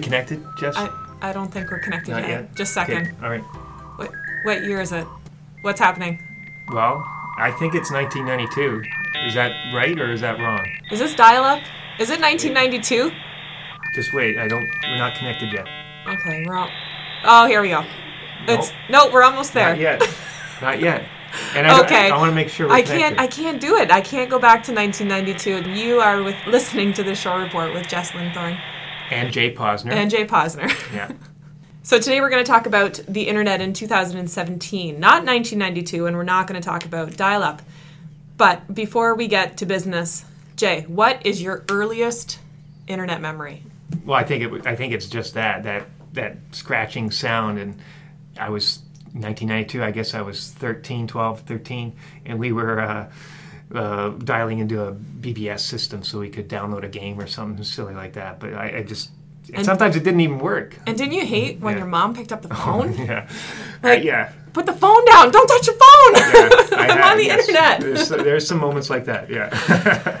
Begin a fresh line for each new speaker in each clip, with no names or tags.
we connected, Jess?
I, I don't think we're connected
Not
yet.
yet?
Just a second.
Okay, all right.
What, what year is it? What's happening?
Well, I think it's 1992. Is that right or is that wrong?
Is this dial up? Is it 1992?
Just wait. I don't. We're not connected yet.
Okay, we're all. Oh, here we go. It's no, we're almost there.
Not yet. not yet. And I,
Okay.
I, want to make sure we're
I can't. I can't do it. I can't go back to 1992. You are with listening to the Shore Report with Jess Linthorne
And Jay Posner.
and Jay Posner.
yeah.
So today we're going to talk about the internet in 2017, not 1992, and we're not going to talk about dial-up. But before we get to business, Jay, what is your earliest internet memory?
Well, I think it. I think it's just that that that scratching sound, and I was 1992. I guess I was 13, 12, 13, and we were uh, uh, dialing into a BBS system so we could download a game or something silly like that. But I, I just and sometimes it didn't even work.
And didn't you hate when
Yeah.
your mom picked up the phone?
yeah,
Like-
Uh, yeah.
Put the phone down! Don't touch your phone!
yeah.
I'm on the
yes.
internet.
There's, there's some moments like that. Yeah.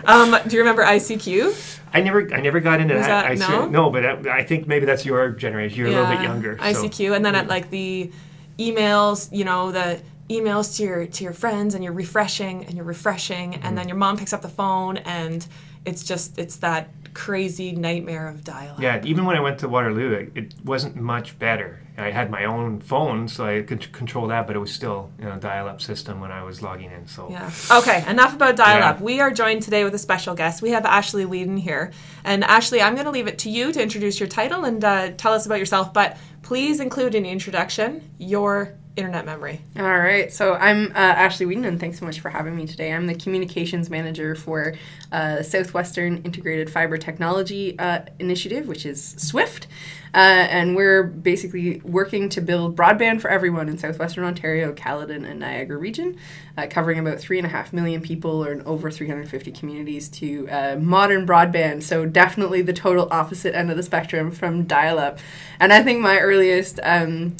Um, do you remember ICQ?
I never, I never got into
Was
that.
that- no?
no, but I, I think maybe that's your generation. You're a little bit younger. so-
ICQ, and then at like the emails, you know, the emails to your to your friends, and you're refreshing and you're refreshing,
Mm-hmm.
and then your mom picks up the phone, and it's just it's that crazy nightmare of dial-up.
Yeah, even when I went to Waterloo, it, it wasn't much better. I had my own phone, so I could c- control that, but it was still you know dial-up system when I was logging in. So
Yeah. Okay, enough about dial up.
Yeah.
We are joined today with a special guest. We have Ashleigh Weeden here. And Ashleigh, I'm going to leave it to you to introduce your title and uh, tell us about yourself, but please include in the introduction your internet memory.
All right, so I'm uh, Ashleigh Weeden, and thanks so much for having me today. I'm the communications manager for uh, Southwestern Integrated Fiber Technology uh, Initiative, which is SWIFT, uh, and we're basically working to build broadband for everyone in southwestern Ontario, Caledon, and Niagara region, uh, covering about three and a half million people or in over 350 communities to uh, modern broadband. So definitely the total opposite end of the spectrum from dial-up, and I think my earliest. Um,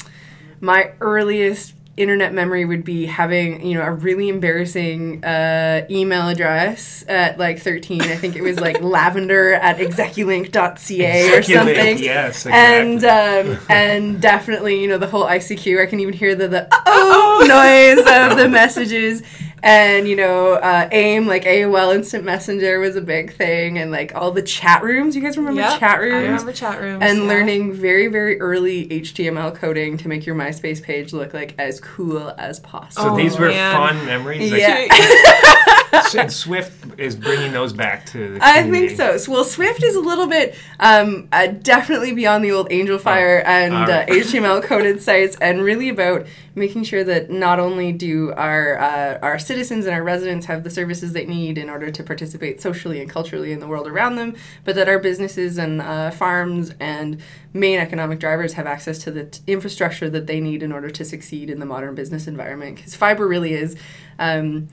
my earliest internet memory would be having you know a really embarrassing uh, email address at like 13 i think it was like lavender at execulink.ca or something.
yes,
and
exactly.
um, and definitely you know the whole icq i can even hear the the oh noise of the messages and you know uh, aim like aol instant messenger was a big thing and like all the chat rooms you guys remember
Yep,
chat rooms
I remember chat rooms.
and
yeah.
learning very very early html coding to make your myspace page look like as cool as possible
So
Oh,
these were
man.
fun memories. Like,
Yeah.
and Swift is bringing those back to. The
I think so. So, Well, Swift is a little bit um, uh, definitely beyond the old Angelfire and
all right.
uh, HTML coded sites, and really about making sure that not only do our uh, our citizens and our residents have the services they need in order to participate socially and culturally in the world around them, but that our businesses and uh, farms and main economic drivers have access to the t- infrastructure that they need in order to succeed in the modern business environment. Because fiber really is. Um,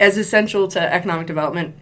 as essential to economic development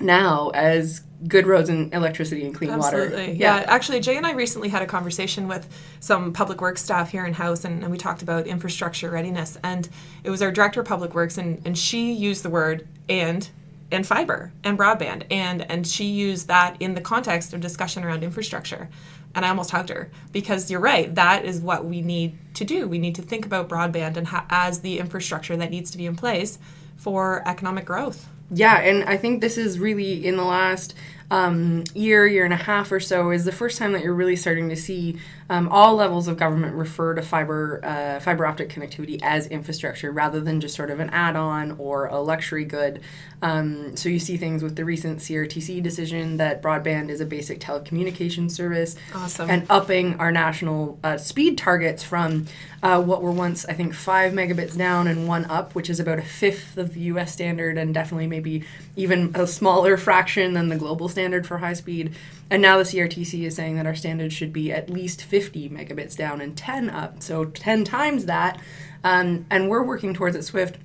now as good roads and electricity and clean
Absolutely.
water.
Yeah. Actually, Jay and I recently had a conversation with some public works staff here in house, and, and we talked about infrastructure readiness. And it was our director of public works, and, and she used the word and and fiber and broadband, and and she used that in the context of discussion around infrastructure. And I almost hugged her because you're right. That is what we need to do. We need to think about broadband and ha- as the infrastructure that needs to be in place for economic growth.
Yeah, and I think this is really in the last um, year, year and a half or so, is the first time that you're really starting to see um, all levels of government refer to fiber uh, fiber optic connectivity as infrastructure rather than just sort of an add-on or a luxury good. Um, so you see things with the recent CRTC decision that broadband is a basic telecommunications service,
Awesome.
and upping our national uh, speed targets from uh, what were once, I think, five megabits down and one up, which is about a fifth of the US standard and definitely maybe even a smaller fraction than the global standard for high speed. And now the CRTC is saying that our standard should be at least 50 megabits down and 10 up, so 10 times that. Um, and we're working towards at Swift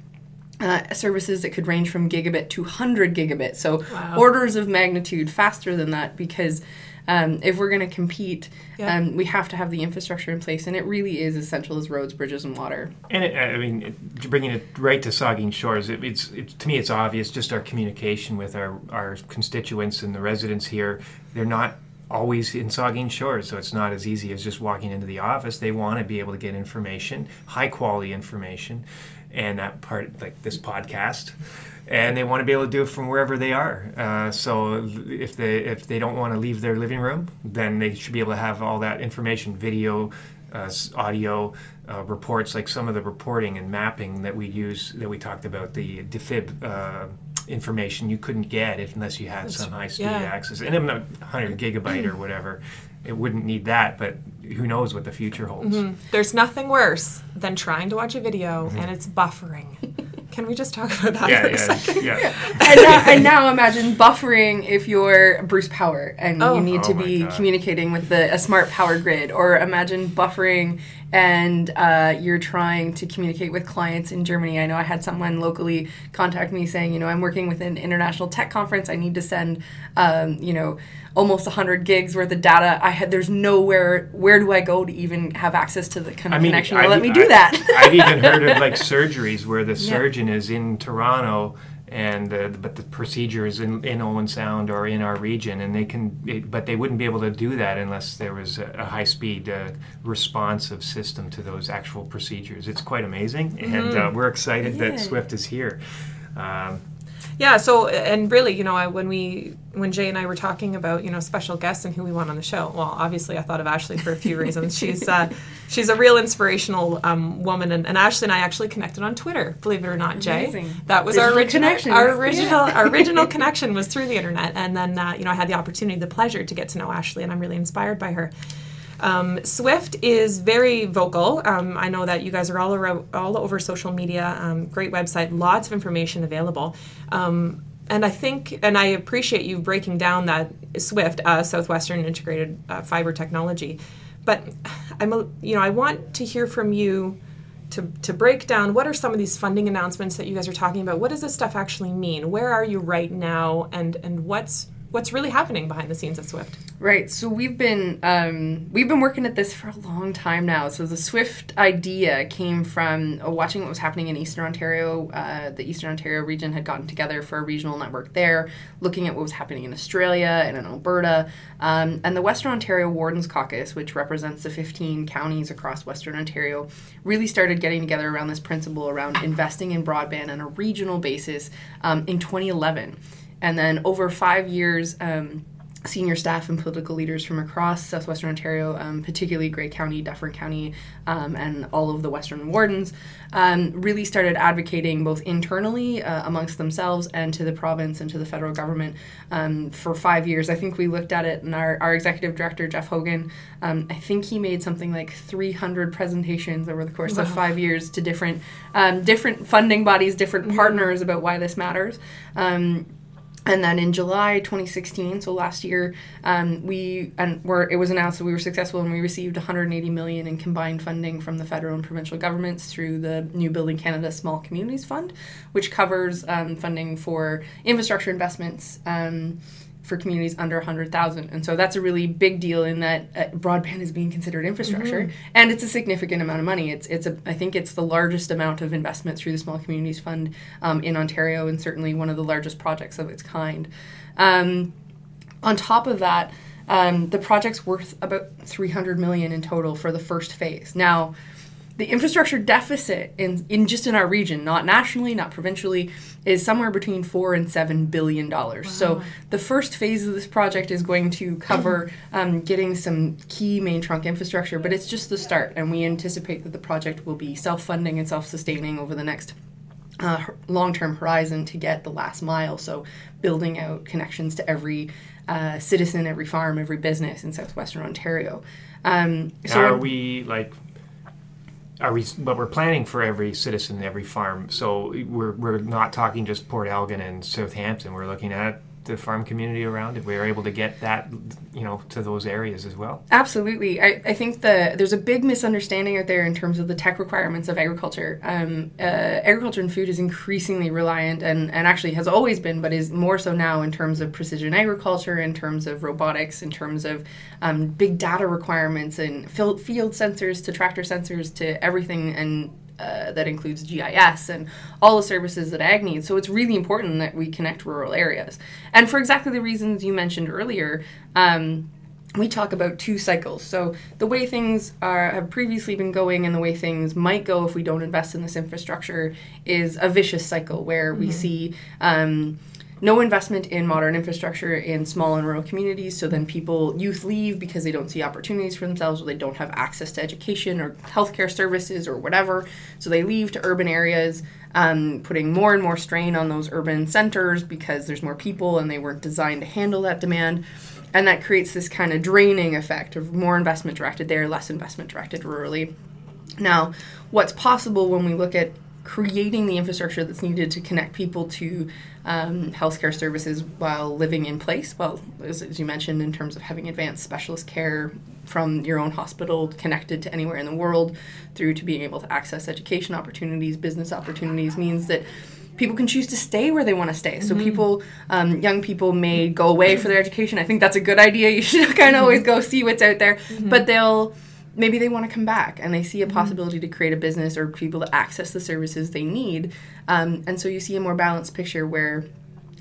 uh, services that could range from gigabit to 100 gigabit. So
Wow.
orders of magnitude faster than that because um, if we're going to compete,
Yeah.
um, we have to have the infrastructure in place, and it really is essential as roads, bridges, and water.
And it, I mean, it, bringing it right to Saugeen Shores, it, it's it, to me it's obvious. Just our communication with our our constituents and the residents here, they're not always in Saugeen Shores, so it's not as easy as just walking into the office. They want to be able to get information, high quality information, and that part, like this podcast, and they want to be able to do it from wherever they are. Uh, so if they if they don't want to leave their living room, then they should be able to have all that information, video, uh, audio. Uh, reports like some of the reporting and mapping that we use that we talked about the defib uh, information you couldn't get if unless you had
That's-
some high speed
yeah.
access. And I'm not 100 gigabyte or whatever. It wouldn't need that, but who knows what the future holds. Mm-hmm.
There's nothing worse than trying to watch a video mm-hmm. and it's buffering. Can we just talk about that
Yeah,
for a second?
yeah.
and, now, and now imagine buffering if you're Bruce Power and
Oh.
you need to
Oh my
be
God.
communicating with the, a smart power grid, or imagine buffering and uh, you're trying to communicate with clients in Germany. I know I had someone locally contact me saying, you know, I'm working with an international tech conference. I need to send, um, you know, almost 100 gigs worth of data. I had there's nowhere. Where do I go to even have access to the kind of
I mean,
connection to
I've-
let me do
I-
that?
I've even heard of like surgeries where the
Yeah.
surgeon is in Toronto and uh, but the procedures in, in Owen Sound or in our region, and they can, it, but they wouldn't be able to do that unless there was a, a high speed uh, responsive system to those actual procedures. It's quite amazing, and uh, we're excited
Yeah.
that Swift is here. Um,
Yeah, so and really, you know, I, when we when Jay and I were talking about you know special guests and who we want on the show, well, obviously I thought of Ashleigh for a few reasons. She's uh, she's a real inspirational um, woman, and, and Ashleigh and I actually connected on Twitter. Believe it or not, Jay,
Amazing.
that was our original our original
Yeah.
our original connection was through the internet, and then uh, you know I had the opportunity, the pleasure to get to know Ashleigh, and I'm really inspired by her. Um, Swift is very vocal. Um, I know that you guys are all around, all over social media. Um, great website, lots of information available. Um, and I think, and I appreciate you breaking down that Swift, uh, Southwestern Integrated uh, Fiber Technology. But I'm, a, you know, I want to hear from you to, to break down what are some of these funding announcements that you guys are talking about. What does this stuff actually mean? Where are you right now, and and what's what's really happening behind the scenes at Swift?
Right. So we've been um, we've been working at this for a long time now. So the Swift idea came from uh, watching what was happening in Eastern Ontario. Uh, the Eastern Ontario region had gotten together for a regional network there, looking at what was happening in Australia and in Alberta, um, and the Western Ontario Wardens Caucus, which represents the 15 counties across Western Ontario, really started getting together around this principle around investing in broadband on a regional basis um, in 2011, and then over five years. Um, senior staff and political leaders from across southwestern Ontario, um, particularly Grey County, Dufferin County, um, and all of the Western Wardens, um, really started advocating both internally uh, amongst themselves and to the province and to the federal government um, for five years. I think we looked at it, and our, our executive director, Geoff Hogan, um, I think he made something like 300 presentations over the course of five years to different um, different funding bodies, different partners about why this matters. And then in July 2016, so last year, um, we and were it was announced that we were successful and we received 180 million in combined funding from the federal and provincial governments through the New Building Canada Small Communities Fund, which covers um, funding for infrastructure investments. Um, for communities under 100,000. And so that's a really big deal in that uh, broadband is being considered infrastructure and it's a significant amount of money. It's it's a I think it's the largest amount of investment through the Small Communities Fund um, in Ontario and certainly one of the largest projects of its kind. Um, on top of that, um, the project's worth about 300 million in total for the first phase. Now, the infrastructure deficit in, in just in our region, not nationally, not provincially, is somewhere between four and seven billion dollars. So the first phase of this project is going to cover um, getting some key main trunk infrastructure, but it's just the start, and we anticipate that the project will be self-funding and self-sustaining over the next uh, long-term horizon to get the last mile. So building out connections to every uh, citizen, every farm, every business in southwestern Ontario. Um, so
are we like? Are we? But we're planning for every citizen, every farm. So we're we're not talking just Port Elgin and Southampton. We're looking at the farm community around. If we're able to get that, you know, to those areas as well.
Absolutely. I, I think the there's a big misunderstanding out there in terms of the tech requirements of agriculture. Um, uh, agriculture and food is increasingly reliant, and, and actually has always been, but is more so now in terms of precision agriculture, in terms of robotics, in terms of um, big data requirements, and field sensors to tractor sensors to everything, and uh, that includes GIS and all the services that ag needs. So it's really important that we connect rural areas. And for exactly the reasons you mentioned earlier, um, we talk about two cycles. So the way things are have previously been going and the way things might go if we don't invest in this infrastructure is a vicious cycle where we see um, no investment in modern infrastructure in small and rural communities. So then people, youth leave because they don't see opportunities for themselves or they don't have access to education or healthcare services or whatever. So they leave to urban areas, um, putting more and more strain on those urban centers because there's more people and they weren't designed to handle that demand. And that creates this kind of draining effect of more investment directed there, less investment directed rurally. Now, what's possible when we look at creating the infrastructure that's needed to connect people to um, healthcare services while living in place. Well, as, as, you mentioned, in terms of having advanced specialist care from your own hospital connected to anywhere in the world, through to being able to access education opportunities, business opportunities, means that people can choose to stay where they want to stay. So mm-hmm. people, um, young people may go away for their education. I think that's a good idea. You should kind of always go see what's out there, mm-hmm. but they'll maybe they want to come back and they see a mm-hmm. possibility mm-hmm. to create a business or people to access the services they need. Um, and so you see a more balanced picture where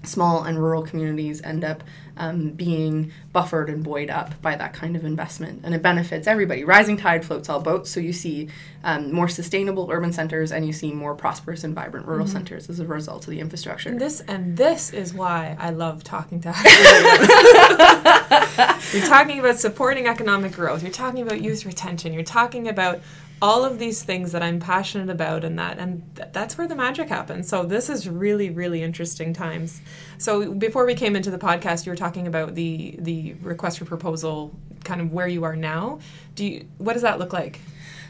small and rural communities end up um, being buffered and buoyed up by that kind of investment. And it benefits everybody. Rising tide floats all boats. So you see um, more sustainable urban centers and you see more prosperous and vibrant rural mm-hmm. centers as a result of the infrastructure.
And this and this is why I love talking to You're talking about supporting economic growth. You're talking about youth retention. You're talking about all of these things that I'm passionate about and that and th- that's where the magic happens. So this is really really interesting times. So before we came into the podcast you were talking about the the request for proposal kind of where you are now. Do you what does that look like?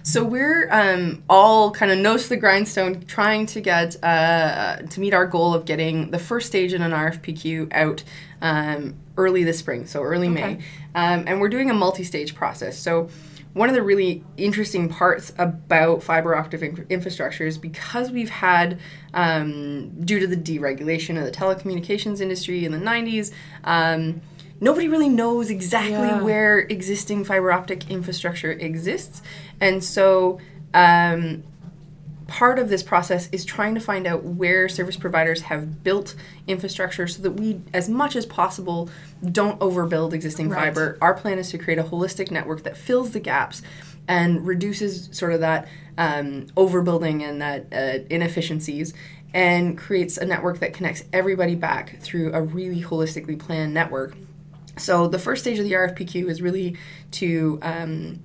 So we're um, all kind of nose to the grindstone, trying to get uh, to meet our goal of getting the first stage in an RFPQ out um, early this spring, so early okay. May, um, and we're doing a multi-stage process. So one of the really interesting parts about fiber optic in- infrastructure is because we've had, um, due to the deregulation of the telecommunications industry in the 90s, um, nobody really knows exactly yeah. where existing fiber optic infrastructure exists. And so, um, part of this process is trying to find out where service providers have built infrastructure so that we, as much as possible, don't overbuild existing right. fiber. Our plan is to create a holistic network that fills the gaps and reduces sort of that um, overbuilding and that uh, inefficiencies and creates a network that connects everybody back through a really holistically planned network. So the first stage of the RFPQ is really to um,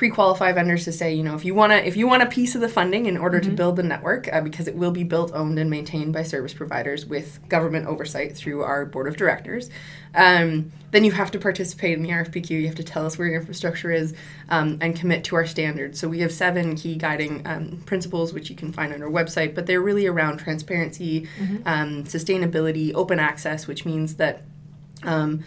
pre-qualify vendors to say, you know, if you want to if you want a piece of the funding in order mm-hmm. to build the network, uh, because it will be built, owned, and maintained by service providers with government oversight through our board of directors, um, then you have to participate in the RFPQ. You have to tell us where your infrastructure is um, and commit to our standards. So we have seven key guiding um, principles, which you can find on our website, but they're really around transparency, mm-hmm. Um, sustainability, open access, which means that um,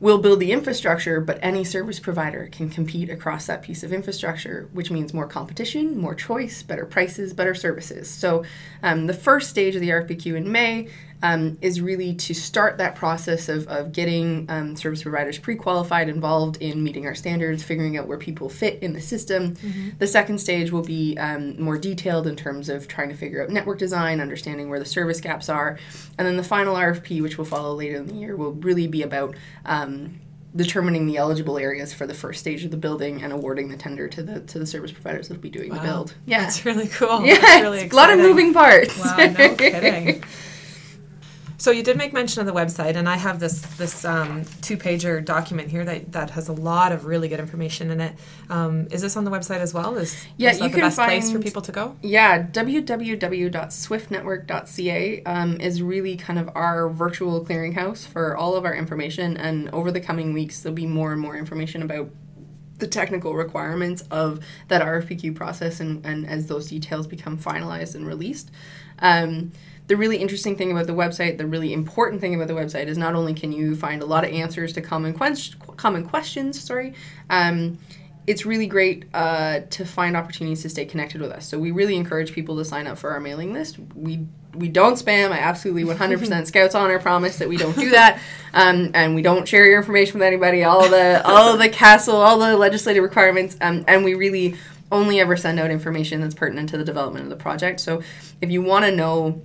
we'll build the infrastructure, but any service provider can compete across that piece of infrastructure, which means more competition, more choice, better prices, better services. So, um, the first stage of the RFPQ in May um, is really to start that process of, of getting um, service providers pre qualified, involved in meeting our standards, figuring out where people fit in the system. Mm-hmm. The second stage will be um, more detailed in terms of trying to figure out network design, understanding where the service gaps are. And then the final RFP, which will follow later in the year, will really be about um, determining the eligible areas for the first stage of the building and awarding the tender to the to the service providers that'll be doing wow. the build.
Yeah, that's really cool.
Yeah,
really
a lot of moving parts.
Wow, no kidding. So you did make mention of the website, and I have this this um, two pager document here that, that has a lot of really good information in it. Um, is this on the website as well? Is
yeah,
is
you
the
can
best
find,
place for people to go?
Yeah, www.swiftnetwork.ca um, is really kind of our virtual clearinghouse for all of our information. And over the coming weeks, there'll be more and more information about the technical requirements of that RFPQ process and, and as those details become finalized and released. Um, the really interesting thing about the website, the really important thing about the website is not only can you find a lot of answers to common quest- common questions, sorry, um, it's really great uh, to find opportunities to stay connected with us. So we really encourage people to sign up for our mailing list. We we don't spam. I absolutely 100% Scouts Honor promise that we don't do that, um, and we don't share your information with anybody. All the all the CASL, all the legislative requirements, um, and we really only ever send out information that's pertinent to the development of the project. So if you want to know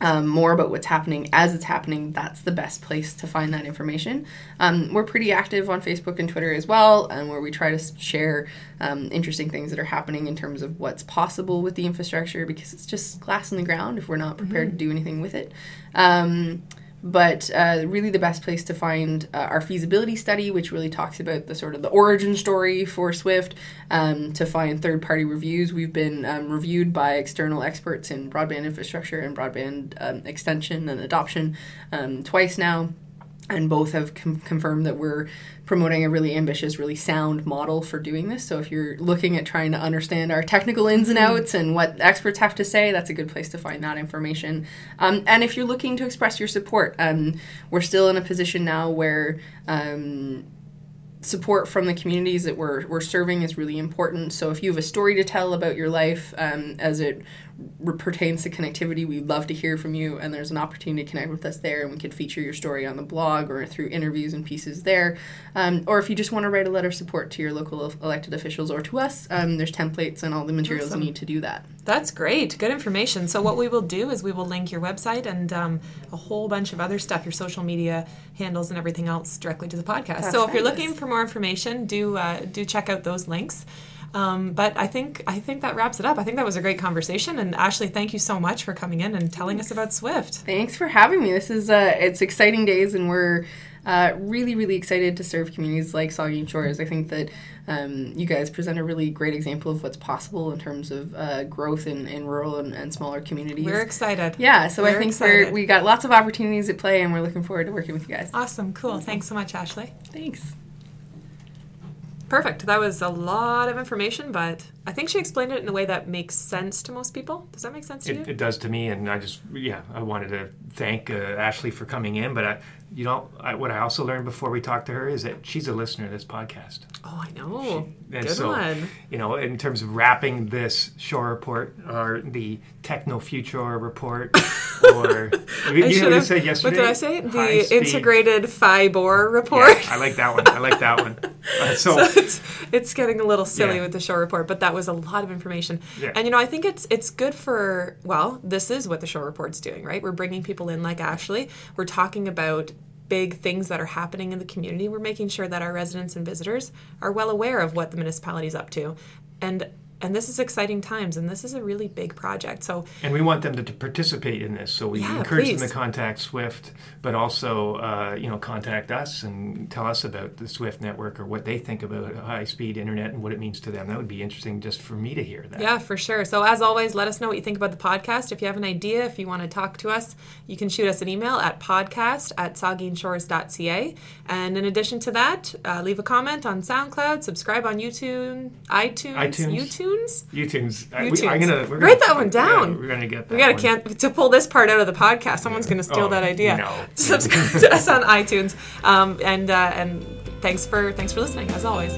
um, more about what's happening as it's happening, that's the best place to find that information. Um, we're pretty active on Facebook and Twitter as well, and where we try to share um, interesting things that are happening in terms of what's possible with the infrastructure because it's just glass in the ground if we're not prepared mm-hmm. to do anything with it. But uh, really the best place to find uh, our feasibility study which really talks about the sort of the origin story for swift um, to find third party reviews. We've been um, reviewed by external experts in broadband infrastructure and broadband um, extension and adoption um, twice now and both have com- confirmed that we're promoting a really ambitious, really sound model for doing this. So if you're looking at trying to understand our technical ins and outs and what experts have to say, that's a good place to find that information. Um, and if you're looking to express your support, um, we're still in a position now where um, support from the communities that we're, we're serving is really important. So if you have a story to tell about your life um, as it pertains to connectivity, we'd love to hear from you. And there's an opportunity to connect with us there, and we could feature your story on the blog or through interviews and pieces there. Um, or if you just want to write a letter of support to your local elected officials or to us, um, there's templates and all the materials awesome. you need to do that.
That's great. Good information. So, what we will do is we will link your website and um, a whole bunch of other stuff, your social media handles and everything else directly to the podcast. That's so, if you're looking for more information, do uh, do check out those links. Um, but I think I think that wraps it up. I think that was a great conversation. And Ashleigh, thank you so much for coming in and telling Thanks. us about Swift.
Thanks for having me. This is uh, it's exciting days, and we're uh, really really excited to serve communities like Saugeen Shores. I think that um, you guys present a really great example of what's possible in terms of uh, growth in, in rural and, and, smaller communities.
We're excited.
Yeah, so we're I think we're, we got lots of opportunities at play, and we're looking forward to working with you guys.
Awesome, cool. Thanks so much, Ashleigh.
Thanks.
Perfect. That was a lot of information, but I think she explained it in a way that makes sense to most people. Does that make sense to
it,
you?
It does to me, and I just yeah, I wanted to thank uh, Ashleigh for coming in, but I, you know, I, what I also learned before we talked to her is that she's a listener to this podcast.
Oh, I know.
She, and Good so, one. You know, in terms of wrapping this shore report or the techno future report, or
you, you know what said yesterday. What did I say? The integrated FIBOR report.
Yeah, I like that one. I like that one.
Uh, so, so it's, it's, getting a little silly yeah. with the shore report, but that was a lot of information. Yeah. And you know, I think it's it's good for well, this is what the Shore Report's doing, right? We're bringing people in like Ashleigh. We're talking about big things that are happening in the community. We're making sure that our residents and visitors are well aware of what the municipality is up to. And and this is exciting times and this is a really big project so
and we want them to, to participate in this so we yeah, encourage please. them to contact swift but also uh, you know contact us and tell us about the swift network or what they think about high speed internet and what it means to them. That would be interesting just for me to hear that.
Yeah for sure. So as always let us know what you think about the podcast. If you have an idea if you want to talk to us you can shoot us an email at podcast at saugeenshores.ca and in addition to that uh, leave a comment on soundcloud subscribe on youtube itunes, iTunes. YouTube
YouTunes. YouTunes.
YouTunes. I'm gonna we're write that one down.
Yeah, we're gonna get.
we gotta can't to pull this part out of the podcast. Someone's gonna steal oh, that idea. No. Subscribe to us on iTunes. Um, and uh, and thanks for thanks for listening as always.